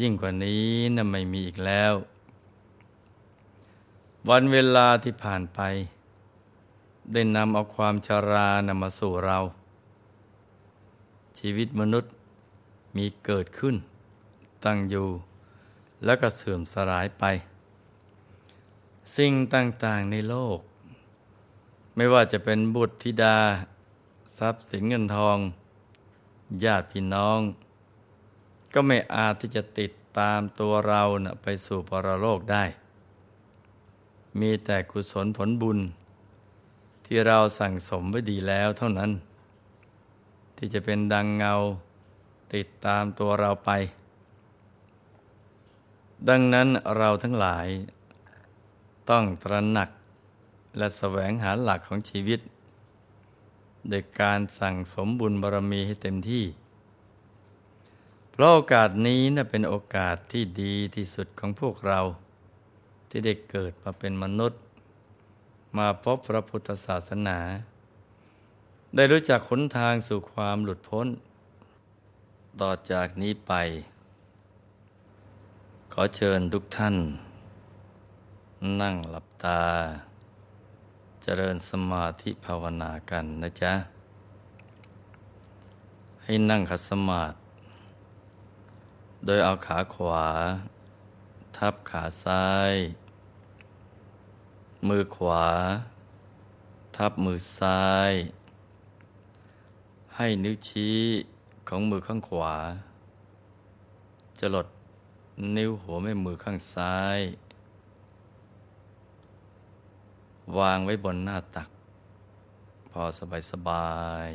ยิ่งกว่านี้นะ่ะไม่มีอีกแล้ว วันเวลาที่ผ่านไป ได้นำเอาความชารานำมาสู่เรา ชีวิตมนุษย์มีเกิดขึ้น ตั้งอยู่ แล้วก็เสื่อมสลายไป สิ่งต่างๆในโลก ไม่ว่าจะเป็นบุตรธิดา ทรัพย์สินเงินทอง ญาติพี่น้อง ก็ไม่อาจที่จะติดตามตัวเรานะไปสู่ปรโลกได้ มีแต่กุศลผลบุญ ที่เราสั่งสมไว้ดีแล้วเท่านั้น ที่จะเป็นดังเงาติดตามตัวเราไป ดังนั้นเราทั้งหลาย ต้องตระหนักและแสวงหาหลักของชีวิตโดยการสั่งสมบุญบารมีให้เต็มที่ ราะโอกาสนี้นะเป็นโอกาสที่ดีที่สุดของพวกเรา ที่ได้เกิดมาเป็นมนุษย์ มาพบพระพุทธศาสนา ได้รู้จักขนทางสู่ความหลุดพ้น ต่อจากนี้ไป ขอเชิญทุกท่าน นั่งหลับตา เจริญสมาธิภาวนากันนะจ๊ะ ให้นั่งขัดสมาธิ โดยเอาขาขวา ทับขาซ้าย มือขวา ทับมือซ้าย ให้นิ้วชี้ของมือข้างขวา จะหลดนิ้วหัวแม่มือข้างซ้าย วางไว้บนหน้าตัก พอสบายสบาย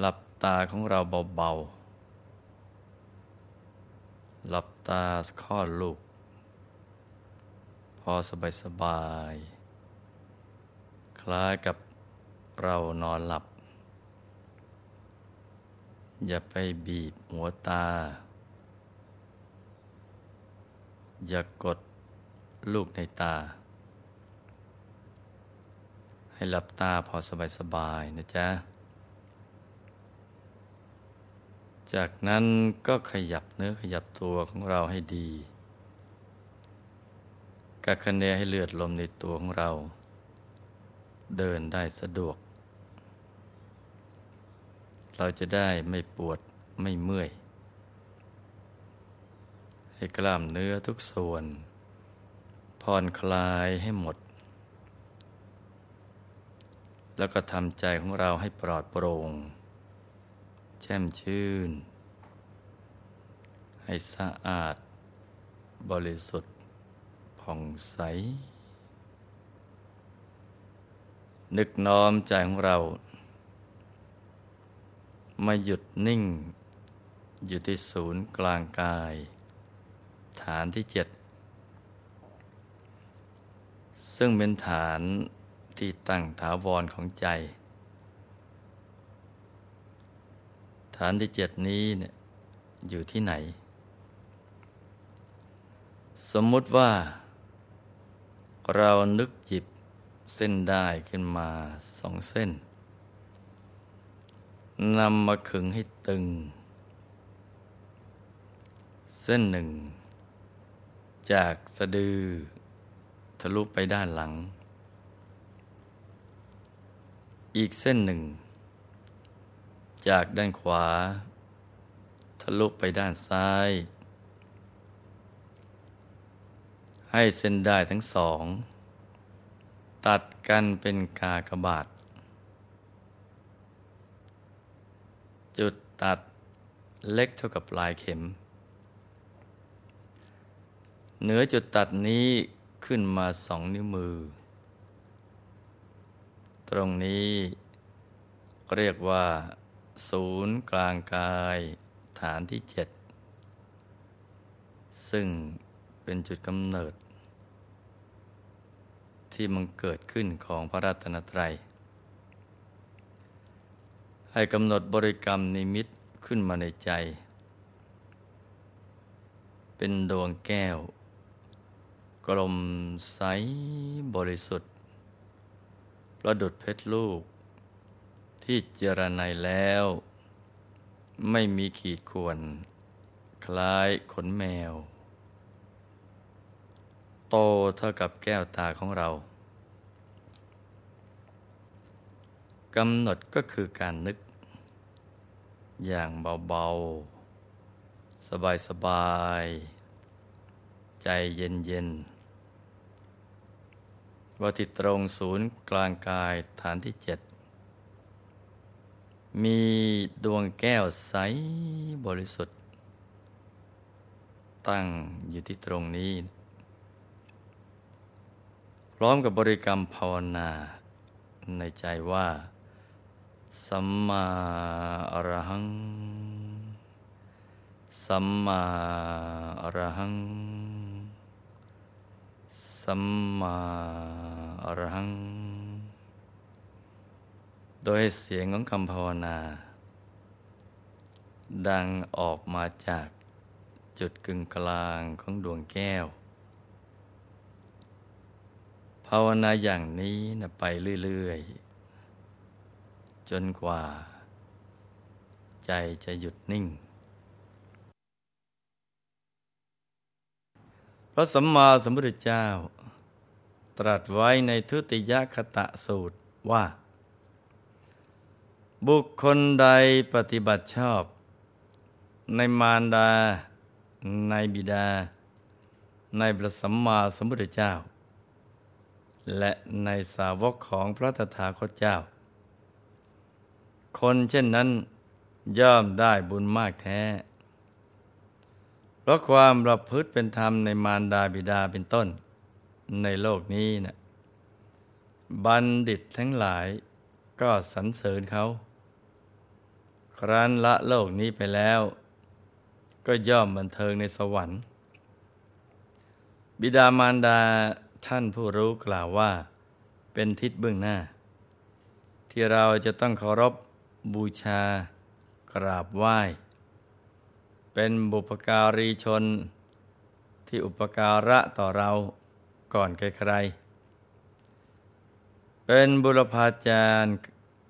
หลับ ตาของเราเบาๆ หลับตาข้อลูก พอสบายๆคล้ายกับเรานอนหลับ อย่าไปบีบหัวตา อย่ากกดลูกในตา ให้หลับตาพอสบายๆนะจ๊ะ จากนั้นก็ขยับเนื้อขยับตัวของเราให้ดีกักคะเนให้เลือดลมในตัวของเรา เดินได้สะดวก เราจะได้ไม่ปวดไม่เมื่อย ให้กล้ามเนื้อทุกส่วนผ่อนคลายให้หมด แล้วก็ทำใจของเราให้ปลอดโปร่ง แช่มชื่น ให้สะอาด บริสุทธิ์ผ่องใส นึกน้อมใจของเรา มาหยุดนิ่ง อยู่ที่ศูนย์กลางกาย ฐานที่เจ็ด ซึ่งเป็นฐานที่ตั้งถาวรของใจ ฐานที่เจ็ดนี้เนี่ยอยู่ที่ไหน สมมุติว่า เรานึกหยิบเส้นได้ขึ้นมาสองเส้นนำมาขึงให้ตึง เส้นหนึ่ง จากสะดือ ทะลุไปด้านหลัง อีกเส้นหนึ่ง จากด้านขวา ทะลุไปด้านซ้าย ให้เส้นได้ทั้งสอง ตัดกันเป็นกากบาท จุดตัดเล็กเท่ากับปลายเข็ม เหนือจุดตัดนี้ขึ้นมาสองนิ้วมือ ตรงนี้เรียกว่า ศูนย์กลางกายฐานที่เจ็ดซึ่งเป็นจุดกำเนิด ที่มันเกิดขึ้นของพระรัตนตรัย ให้กำหนดบริกรรมนิมิตขึ้นมาในใจ เป็นดวงแก้ว กลมใสบริสุทธิ์ ประดุดเพชรลูก ที่เจรไนแล้ว ไม่มีขีดข่วน คล้ายขนแมว โตเท่ากับแก้วตาของเรากำหนดก็คือการนึก อย่างเบา ๆ สบาย ๆ ใจเย็น ๆ ว่าที่ตรงศูนย์กลางกายฐานที่เจ็ด มีดวงแก้วใสบริสุทธิ์ ตั้งอยู่ที่ตรงนี้ พร้อมกับบริกรรมภาวนา ในใจว่า สัมมาอรหัง สัมมาอรหัง สัมมาอรหัง โดยเสียงของคำภาวนา ดังออกมาจากจุดกึ่งกลางของดวงแก้ว ภาวนาอย่างนี้นะไปเรื่อยๆ จนกว่า ใจจะหยุดนิ่งพระสัมมาสัมพุทธเจ้า ตรัสไว้ในทุติยคตะสูตรว่า บุคคลใดปฏิบัติชอบ ในมารดา ในบิดา ในพระสัมมาสัมพุทธเจ้า และในสาวกของพระตถาคตเจ้า คนเช่นนั้นย่อมได้บุญมากแท้ เพราะความประพฤติเป็นธรรมในมารดาบิดาเป็นต้น ในโลกนี้นะบัณฑิตทั้งหลายก็สรรเสริญเขา ครั้นละโลกนี้ไปแล้ว ก็ย่อมบันเทิงในสวรรค์ บิดามารดาท่านผู้รู้กล่าวว่า เป็นทิศเบื้องหน้า ที่เราจะต้องเคารพบูชากราบไหว้ เป็นบุปการีชน ที่อุปการะต่อเราก่อนใครๆเป็นบุรพาจารย์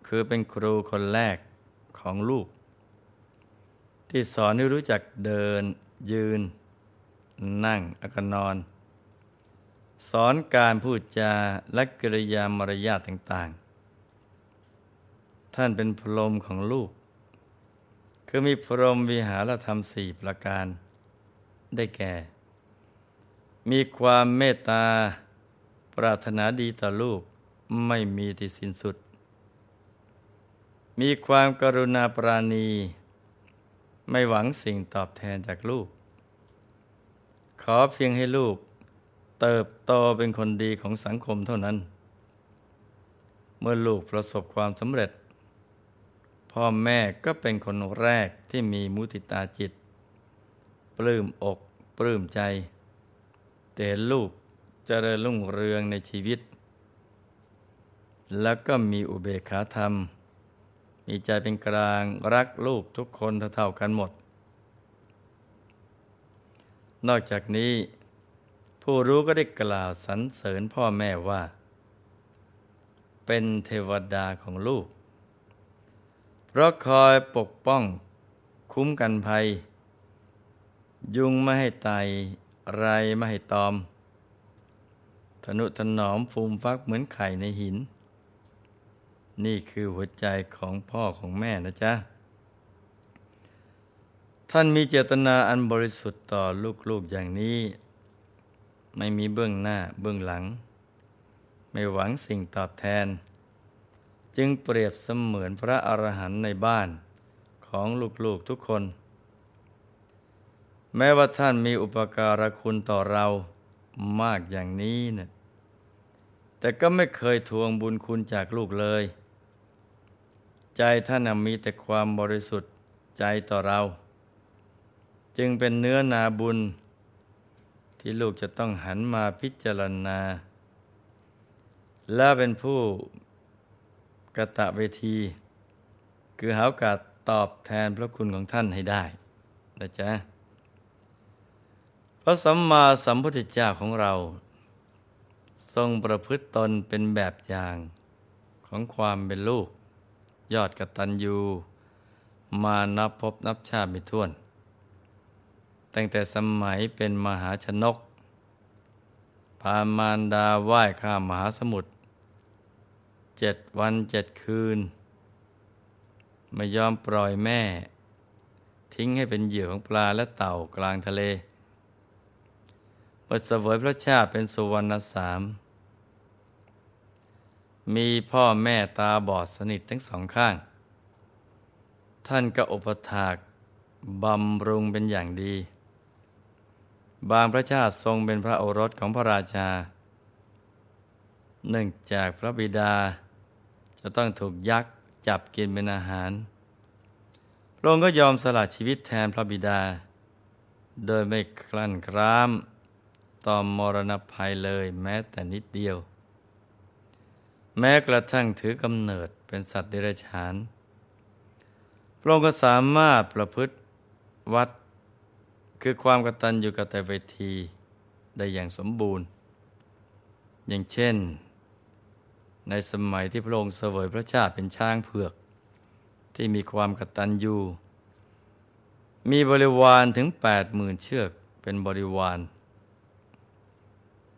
คือเป็นครูคนแรก ของลูก ที่สอนให้รู้จักเดิน ยืน นั่งแล้วก็นอน สอนการพูดจาและกริยามารยาทต่างๆ ท่านเป็นพรหมของลูก คือมีพรหมวิหารธรรมสี่ประการ ได้แก่ มีความเมตตา ปรารถนาดีต่อลูกไม่มีที่สิ้นสุด มีความกรุณาปราณี ไม่หวังสิ่งตอบแทนจากลูก ขอเพียงให้ลูก เติบโตเป็นคนดีของสังคมเท่านั้น เมื่อลูกประสบความสำเร็จ พ่อแม่ก็เป็นคนแรกที่มีมุติตาจิต ปลื้มอกปลื้มใจแต่ลูกจเจริญรุ่งเรืองในชีวิต แล้วก็มีอุเบกขาธรรม มีใจเป็นกลางรักลูกทุกคนเท่าๆกันหมด นอกจากนี้ ผู้รู้ก็ได้กล่าวสรรเสริญพ่อแม่ว่า เป็นเทวดาของลูก เพราะคอยปกป้องคุ้มกันภัย ยุงไม่ให้ไตไรไม่ให้ตอมทนุถนอมฟูมฟักเหมือนไข่ในหิน นี่คือหัวใจของพ่อของแม่นะจ๊ะ ท่านมีเจตนาอันบริสุทธิ์ต่อลูกๆอย่างนี้ ไม่มีเบื้องหน้าเบื้องหลัง ไม่หวังสิ่งตอบแทน จึงเปรียบเสมือนพระอรหันต์ในบ้านของลูกๆทุกคน แม้ว่าท่านมีอุปการะคุณต่อเรามากอย่างนี้นะแต่ก็ไม่เคยทวงบุญคุณจากลูกเลย ใจท่านมีแต่ความบริสุทธิ์ใจต่อเรา จึงเป็นเนื้อนาบุญ ที่ลูกจะต้องหันมาพิจารณา และเป็นผู้กะตะเวที คือหาโอกาสตอบแทนพระคุณของท่านให้ได้นะจ๊ะพระสัมมาสัมพุทธเจ้าของเรา ทรงประพฤติตนเป็นแบบอย่างของความเป็นลูก ยอดกตัญญู มานับพบนับชาติไม่ถ้วน ตั้งแต่สมัยเป็นมหาชนก พามารดาไหว้ข้ามมหาสมุทรเจ็ดวันเจ็ดคืน ไม่ยอมปล่อยแม่ ทิ้งให้เป็นเหยื่อของปลาและเต่ากลางทะเลเปิดเสวยพระชาติเป็นสุวรรณสาม มีพ่อแม่ตาบอดสนิททั้งสองข้าง ท่านก็อุปถากบำรุงเป็นอย่างดี บางพระชาติทรงเป็นพระโอรสของพระราชา เนื่องจากพระบิดา จะต้องถูกยักษ์จับกินเป็นอาหาร พระองค์ก็ยอมสละชีวิตแทนพระบิดา โดยไม่คลั่นครามต่อมรณภัยเลยแม้แต่นิดเดียว แม้กระทั่งถือกำเนิดเป็นสัตว์เดรัจฉาน พระองค์ก็สามารถประพฤติวัด คือความกตัญญูกตเวทีได้อย่างสมบูรณ์ อย่างเช่น ในสมัยที่พระองค์เสวยพระชาติเป็นช้างเผือก ที่มีความกตัญญูมีบริวารถึงแปดหมื่นเชือกเป็นบริวาร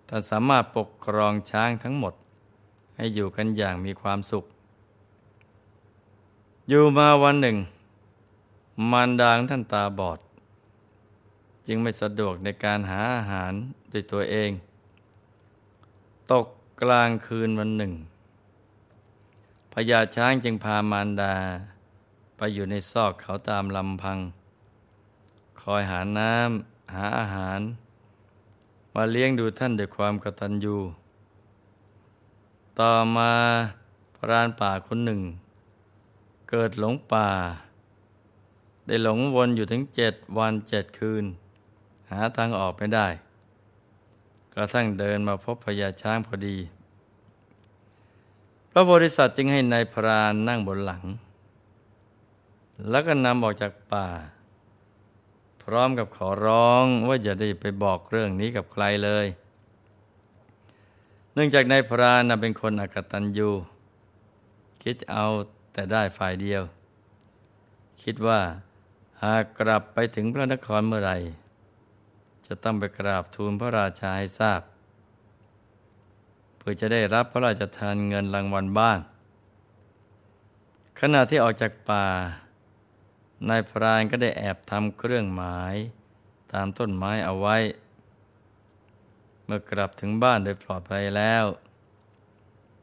ท่านสามารถปกครองช้างทั้งหมด ให้อยู่กันอย่างมีความสุข อยู่มาวันหนึ่ง มารดางท่านตาบอด จึงไม่สะดวกในการหาอาหารด้วยตัวเอง ตกกลางคืนวันหนึ่งพญาช้างจึงพามารดา ไปอยู่ในซอกเขาตามลำพัง คอยหาน้ำหาอาหาร มาเลี้ยงดูท่านด้วยความกตัญญู ต่อมาพรานป่าคนหนึ่ง เกิดหลงป่า ได้หลงวนอยู่ถึงเจ็ดวันเจ็ดคืน หาทางออกไม่ได้ กระทั่งเดินมาพบพญาช้างพอดี พระบริษัทจึงให้ในายพรานนั่งบนหลัง แล้วก็นำออกจากป่า พร้อมกับขอร้องว่าอย่าได้ไปบอกเรื่องนี้กับใครเลย นื่องจากนายพรานเป็นคนอกตัญญูคิดเอาแต่ได้ฝ่ายเดียว คิดว่าหากกลับไปถึงพระนครเมื่อไหร่จะต้องไปกราบทูลพระราชาให้ทราบ เพื่อจะได้รับพระราชทานเงินรางวัลบ้าง ขณะที่ออกจากป่านายพรานก็ได้แอบทำเครื่องหมาย ตามต้นไม้เอาไว้ มื่อกลับถึงบ้านโดยปลอดภัยแล้ว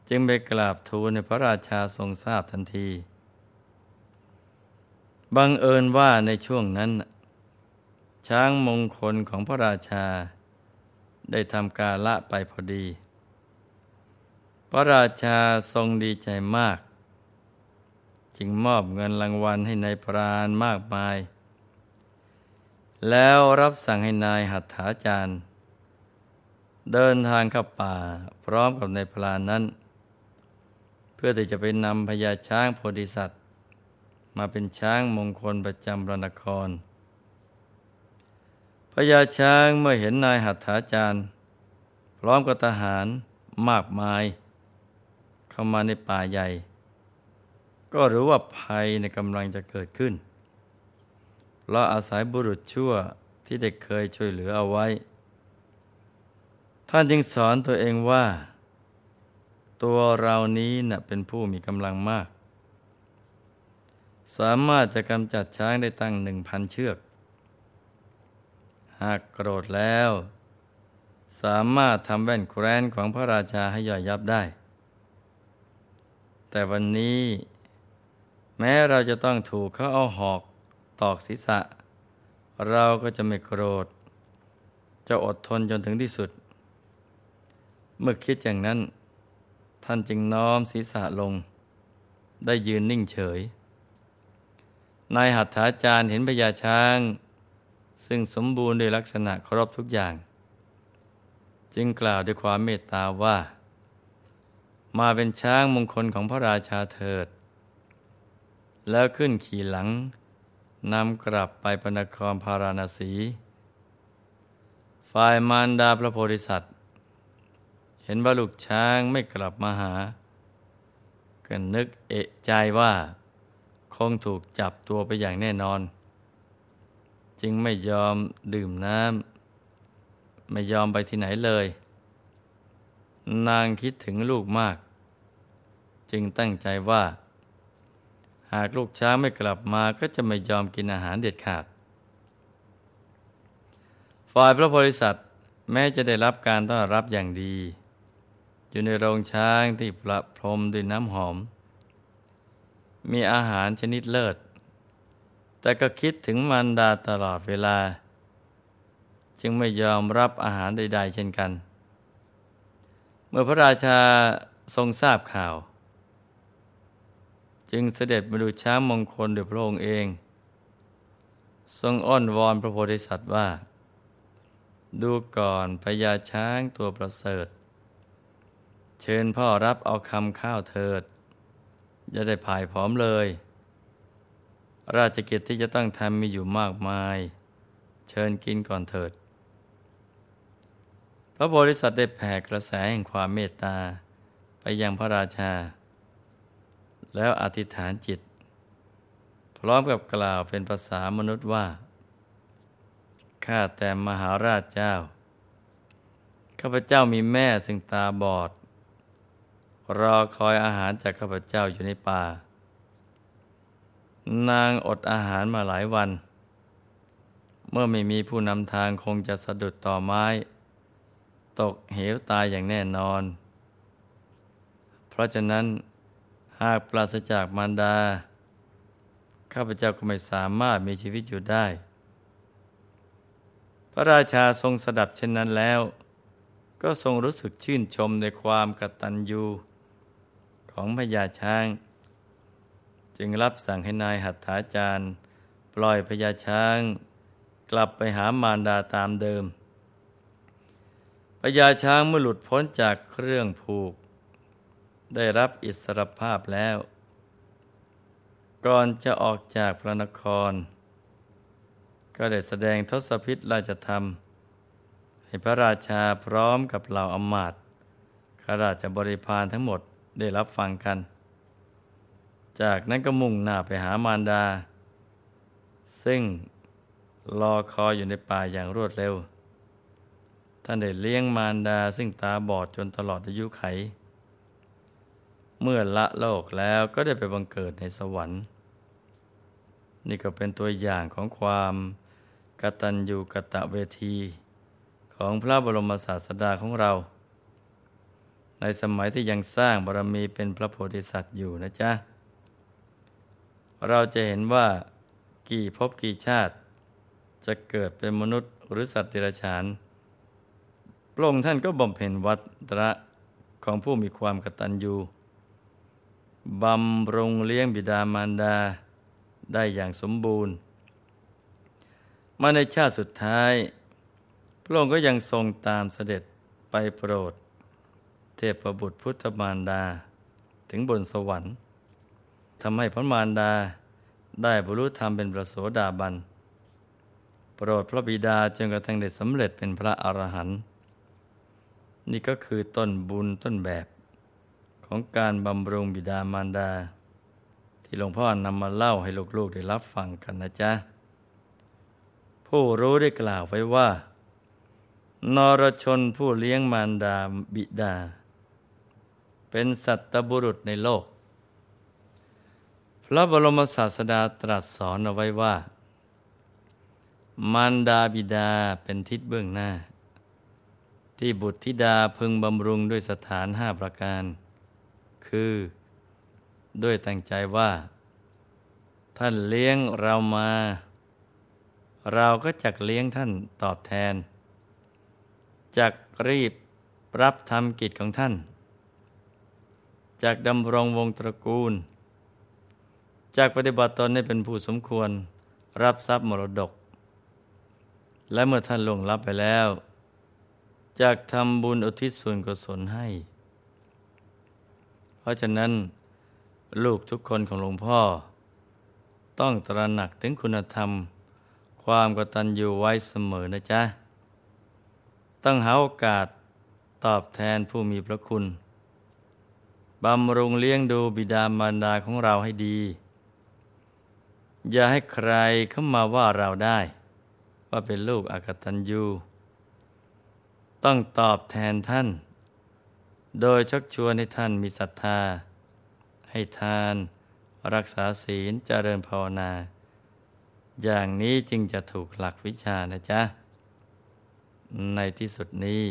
จึงไปกราบทูลในพระราชาทรงทราบทันที บังเอิญว่าในช่วงนั้น ช้างมงคลของพระราชา ได้ทำกาละไปพอดี พระราชาทรงดีใจมาก จึงมอบเงินรางวัลให้ในายพรานมากมาย แล้วรับสั่งให้นายหัตถาจารย์ เดินทางเข้าป่าพร้อมกับนายพรานนั้น เพื่อที่จะไปนำพญาช้างโพธิสัตว์ มาเป็นช้างมงคลประจำพระนครพญาช้างเมื่อเห็นนายหัตถาจารย์ พร้อมกับทหารมากมาย เข้ามาในป่าใหญ่ ก็รู้ว่าภัยในกำลังจะเกิดขึ้นเราอาศัยบุรุษชั่วที่ได้เคยช่วยเหลือเอาไว้ ท่านจึงสอนตัวเองว่า ตัวเรานี้นะ่ะเป็นผู้มีกำลังมาก สามารถจะกำจัดช้างได้ตั้งหนึ่งพันเชือก หากโกรธแล้ว สามารถทำแว่นแคว้นของพระราชาให้ย่อยยับได้ แต่วันนี้ แม้เราจะต้องถูกเขาเอาหอกตอกศีรษะ เราก็จะไม่โกรธ จะอดทนจนถึงที่สุด เมื่อคิดอย่างนั้น ท่านจึงน้อมศีรษะลง ได้ยืนนิ่งเฉย นายหัตถาจารย์เห็นพญาช้าง ซึ่งสมบูรณ์ด้วยลักษณะครบทุกอย่าง จึงกล่าวด้วยความเมตตาว่า มาเป็นช้างมงคลของพระราชาเถิด แล้วขึ้นขี่หลังนำกลับไปพนครพาราณสี ฝ่ายมารดาพระโพธิสัตว์ เห็นว่าลูกช้างไม่กลับมาหา ก็นึกเอะใจว่า คงถูกจับตัวไปอย่างแน่นอน จึงไม่ยอมดื่มน้ำไม่ยอมไปที่ไหนเลย นางคิดถึงลูกมาก จึงตั้งใจว่า หากลูกช้างไม่กลับมาก็จะไม่ยอมกินอาหารเด็ดขาดฝ่ายพระโพธิสัตว์แม้จะได้รับการต้อนรับอย่างดี อยู่ในโรงช้างที่ประพรมด้วยน้ำหอม มีอาหารชนิดเลิศ แต่ก็คิดถึงมันดาตลอดเวลา จึงไม่ยอมรับอาหารใด ๆ เช่นกัน เมื่อพระราชาทรงทราบข่าว จึงเสด็จมาดูช้างมงคลโดยพระองค์เอง ทรงอ้อนวอนพระโพธิสัตว์ว่า ดูก่อนพญาช้างตัวประเสริฐ เชิญพ่อรับเอาคำข้าวเถิดจะได้ผายผอมเลย ราชกิจที่จะต้องทำมีอยู่มากมาย เชิญกินก่อนเถิด พระโพธิสัตว์ได้แผ่กระแสแห่งความเมตตา ไปยังพระราชา แล้วอธิษฐานจิต พร้อมกับกล่าวเป็นภาษามนุษย์ว่า ข้าแต่มหาราชเจ้า ข้าพเจ้ามีแม่ซึ่งตาบอด รอคอยอาหารจากข้าพเจ้าอยู่ในป่า นางอดอาหารมาหลายวัน เมื่อไม่มีผู้นำทางคงจะสะดุดต่อไม้ ตกเหวตายอย่างแน่นอน เพราะฉะนั้นหากปราศจากมารดา ข้าพเจ้าก็ไม่สามารถมีชีวิตอยู่ได้ พระราชาทรงสดับเช่นนั้นแล้ว ก็ทรงรู้สึกชื่นชมในความกตัญญู ของพญาช้าง จึงรับสั่งให้นายหัตถาจารย์ปล่อยพญาช้าง กลับไปหามารดาตามเดิมพญาช้างเมื่อหลุดพ้นจากเครื่องผูก ได้รับอิสรภาพแล้ว ก่อนจะออกจากพระนคร ก็ได้แสดงทศพิษราชธรรม ให้พระราชาพร้อมกับเหล่าอมาตย์ข้าราชบริพารทั้งหมด ได้รับฟังกัน จากนั้นก็มุ่งหน้าไปหามารดา ซึ่งรอคอยอยู่ในป่าอย่างรวดเร็ว ท่านได้เลี้ยงมารดาซึ่งตาบอดจนตลอดอายุไข เมื่อละโลกแล้วก็ได้ไปบังเกิดในสวรรค์ นี่ก็เป็นตัวอย่างของความกตัญญูกะตะเวทีของพระบรมศาสดาของเรา ในสมัยที่ยังสร้างบารมีเป็นพระโพธิสัตว์อยู่นะจ๊ะ เราจะเห็นว่ากี่ภพกี่ชาติ จะเกิดเป็นมนุษย์หรือสัตว์เดรัจฉานพระองค์ท่านก็บำเพ็ญวัตระของผู้มีความกตัญญูบำรงเลี้ยงบิดามารดาได้อย่างสมบูรณ์ มาในชาติสุดท้าย พระองค์ก็ยังทรงตามเสด็จไปโปรด เทพประบุตรพุทธมารดา ถึงบนสวรรค์ทำให้พระมารดาได้บรรลุธรรมเป็นพระโสดาบัน โปรดพระบิดาจนกระทั่งได้สำเร็จเป็นพระอรหันต์นี่ก็คือต้นบุญต้นแบบของการบำรุงบิดามารดา ที่หลวงพ่อนำมาเล่าให้ลูกๆได้รับฟังกันนะจ๊ะ ผู้รู้ได้กล่าวไว้ว่า นรชนผู้เลี้ยงมารดาบิดา เป็นสัตบุรุษในโลก พระบรมศาสดาตรัสสอนเอาไว้ว่า มารดาบิดาเป็นทิศเบื้องหน้า ที่บุตรธิดาพึงบำรุงด้วยสถานห้าประการ คือ ด้วยตั้งใจว่า ท่านเลี้ยงเรามา เราก็จักเลี้ยงท่านตอบแทนจักรีบรับทำกิจของท่าน จากดำรงวงตระกูล จากปฏิบัติตนให้เป็นผู้สมควรรับทรัพย์มรดก และเมื่อท่านล่วงลับไปแล้ว จากทำบุญอุทิศส่วนกุศลให้ เพราะฉะนั้น ลูกทุกคนของหลวงพ่อ ต้องตระหนักถึงคุณธรรม ความกตัญญูไว้เสมอนะจ๊ะ ต้องหาโอกาสตอบแทนผู้มีพระคุณ บำรุงเลี้ยงดูบิดามารดาของเราให้ดี อย่าให้ใครเข้ามาว่าเราได้ ว่าเป็นลูกอากตัญญูต้องตอบแทนท่าน โดยชักชวนให้ท่านมีศรัทธา ให้ทาน รักษาศีลเจริญภาวนา อย่างนี้จึงจะถูกหลักวิชานะจ๊ะ ในที่สุดนี้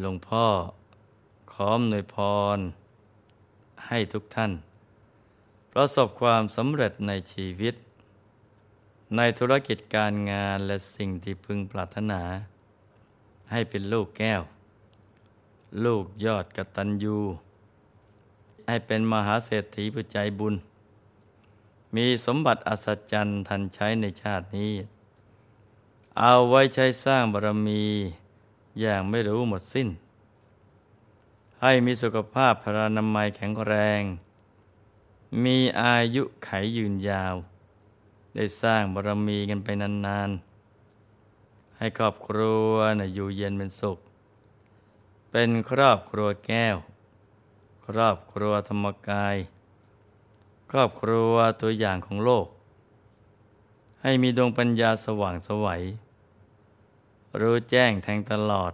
หลวงพ่อขอมหน่วยพร ให้ทุกท่าน ประสบความสำเร็จในชีวิต ในธุรกิจการงานและสิ่งที่พึงปรารถนา ให้เป็นลูกแก้ว ลูกยอดกตัญญูให้เป็นมหาเศรษฐีผู้ใจบุญ มีสมบัติอัศจรรย์ทันใช้ในชาตินี้ เอาไว้ใช้สร้างบารมีอย่างไม่รู้หมดสิ้น ให้มีสุขภาพพรานามัยแข็งแรง มีอายุไขยืนยาว ได้สร้างบารมีกันไปนานๆ ให้ครอบครัวนะอยู่เย็นเป็นสุข เป็นครอบครัวแก้ว ครอบครัวธรรมกาย ครอบครัวตัวอย่างของโลก ให้มีดวงปัญญาสว่างสวัยรู้แจ้งแทงตลอด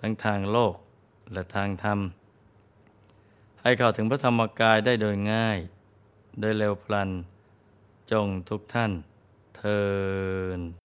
ทั้งทางโลก และทางธรรม ให้เข้าถึงพระธรรมกายได้โดยง่าย โดยเร็วพลัน จงทุกท่านเทิน